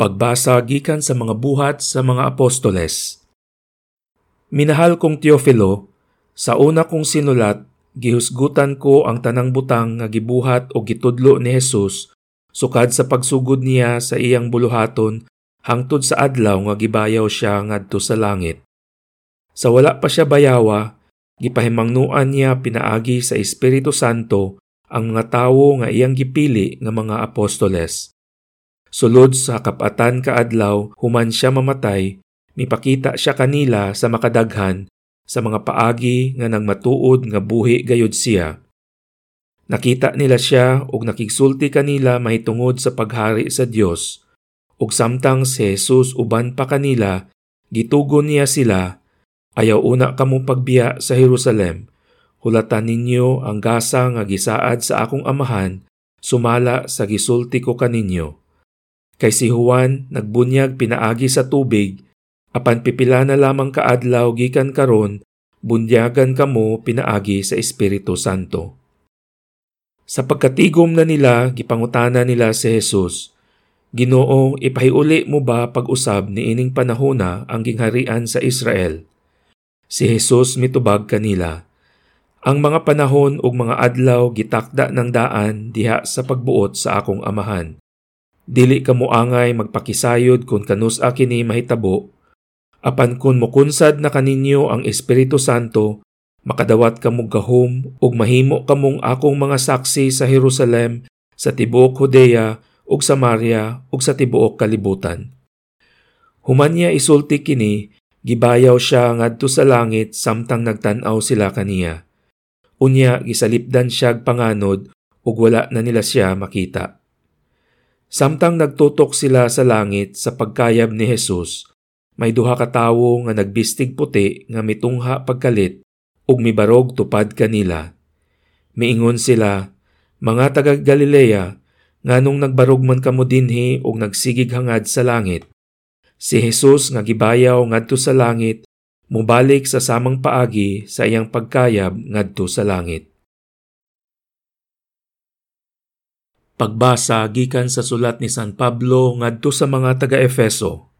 Pagbasa gikan sa mga buhat sa mga apostoles. Minahal kong Teofilo, sa una kong sinulat, gihusgutan ko ang tanang butang nga gibuhat o gitudlo ni Jesus sukad sa pagsugod niya sa iyang buluhaton hangtod sa adlaw nga gibayaw siya ngadto sa langit. Sa wala pa siya bayawa, gipahimangnuan niya pinaagi sa Espiritu Santo ang mga tawo nga iyang gipili nga mga apostoles. Sulod sa kapatan kaadlaw, human siya mamatay, mipakita siya kanila sa makadaghan sa mga paagi nga nang matuod nga buhi gayud siya. Nakita nila siya ug nakigsulti kanila mahitungod sa paghari sa Dios. Ug samtang si Jesus uban pa kanila, gitugon niya sila, ayaw una kamo pagbiya sa Jerusalem. Hulatan ninyo ang gasa nga gisaad sa akong amahan, sumala sa gisulti ko kaninyo. Kay si Juan nagbunyag pinaagi sa tubig, apan pipila na lamang kaadlaw gikan karon, bunyagan kamo pinaagi sa Espiritu Santo. Sa pagkatigom na nila, gipangutana nila si Jesus, Ginoo, ipahiuli mo ba pag-usab ni ining panahona ang gingharian sa Israel? Si Jesus mitubag kanila, Ang mga panahon ug mga adlaw gitakda ng daan diha sa pagbuot sa akong amahan Dili ka mo angay magpakisayod kung kanus kini mahitabo. Apan kun mukunsad na kaninyo ang Espiritu Santo, makadawat kamo gahom ug mahimo kamong akong mga saksi sa Jerusalem, sa tibuok Judea ug Samaria ug sa tibuok kalibutan. Human niya isulti kini, gibayaw siya ngadto sa langit samtang nagtan-aw sila kaniya. Unya gisalipdan siya panganod ug wala na nila siya makita. Samtang nagtutok sila sa langit sa pagkayab ni Jesus, may duha ka tawo nga nagbistig puti nga mitungha pagkalit ug mibarog tupad kanila. Miingon sila, mga taga Galilea, nganong nagbarog man kamo dinhi ug nagsigig hangad sa langit. Si Jesus nga gibayaw ngadto sa langit, mubalik sa samang paagi sa iyang pagkayab ngadto sa langit. Pagbasa gikan sa sulat ni San Pablo ngadto sa mga taga-Efeso.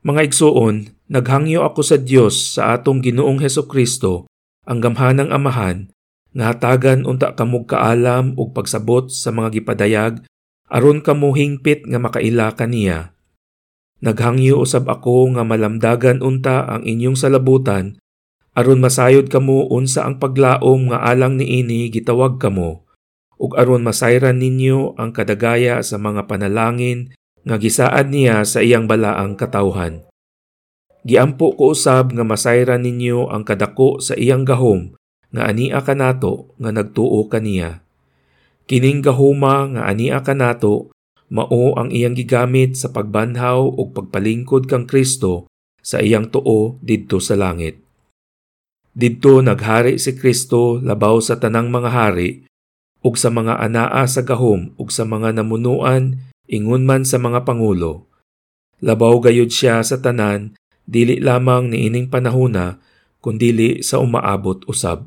Mga igsuon, naghangyo ako sa Dios sa atong Ginoong Heso Kristo, ang gamhanang amahan, nga hatagan unta kamog kaalam ug pagsabot sa mga gipadayag aron kamo hingpit nga makaila kaniya. Naghangyo usab ako nga malamdagan unta ang inyong salabutan aron masayod kamo unsa ang paglaom nga alang niini gitawag kamo ug aron masayran ninyo ang kadagaya sa mga panalangin nga gisaad niya sa iyang balaang katawhan. Giampo ko usab nga masayran ninyo ang kadako sa iyang gahom nga ania kanato nga nagtuo kaniya. Kining gahuma nga ania kanato mao ang iyang gigamit sa pagbanhaw ug pagpalingkod kang Kristo sa iyang tuo didto sa langit. Didto naghari si Kristo labaw sa tanang mga hari ug sa mga anaa sa gahom ug sa mga namunuan ingon man sa mga pangulo. Labaw gayud siya sa tanan dili lamang ni ining panahona kundili sa umaabot usab.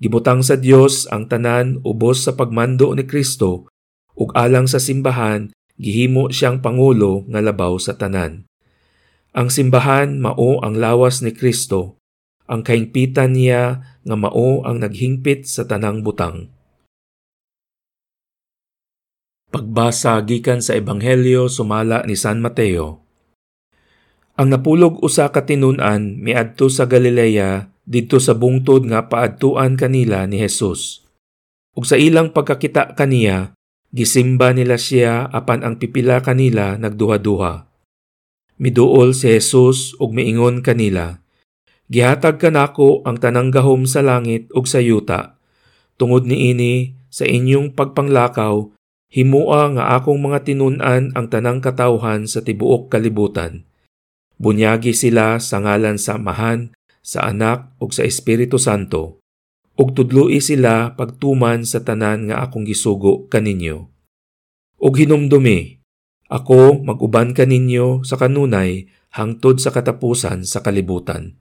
Gibutang sa Dios ang tanan ubos sa pagmando ni Kristo ug alang sa simbahan gihimo siyang pangulo nga labaw sa tanan. Ang simbahan mao ang lawas ni Kristo, ang kaingpitan niya nga mao ang naghingpit sa tanang butang. Pagbasa gikan sa Ebanghelyo sumala ni San Mateo. Ang napulog usa ka tinun-an miadto sa Galilea didto sa bungtod nga paadtuan kanila ni Jesus. Ug sa ilang pagkakita kaniya, gisimba nila siya apan ang pipila kanila nagduha-duha. Miduol si Jesus ug miingon kanila, Gihatag kanako ang tanang gahom sa langit ug sa yuta. Tungod niini sa inyong pagpanglakaw Himua nga akong mga tinunan ang tanang katawhan sa tibuok kalibutan. Bunyagi sila sa ngalan sa Amahan, sa Anak ug sa Espiritu Santo. Ug tudloi sila pagtuman sa tanan nga akong gisugo kaninyo. Ug hinumdumi, ako maguban kaninyo sa kanunay hangtod sa katapusan sa kalibutan.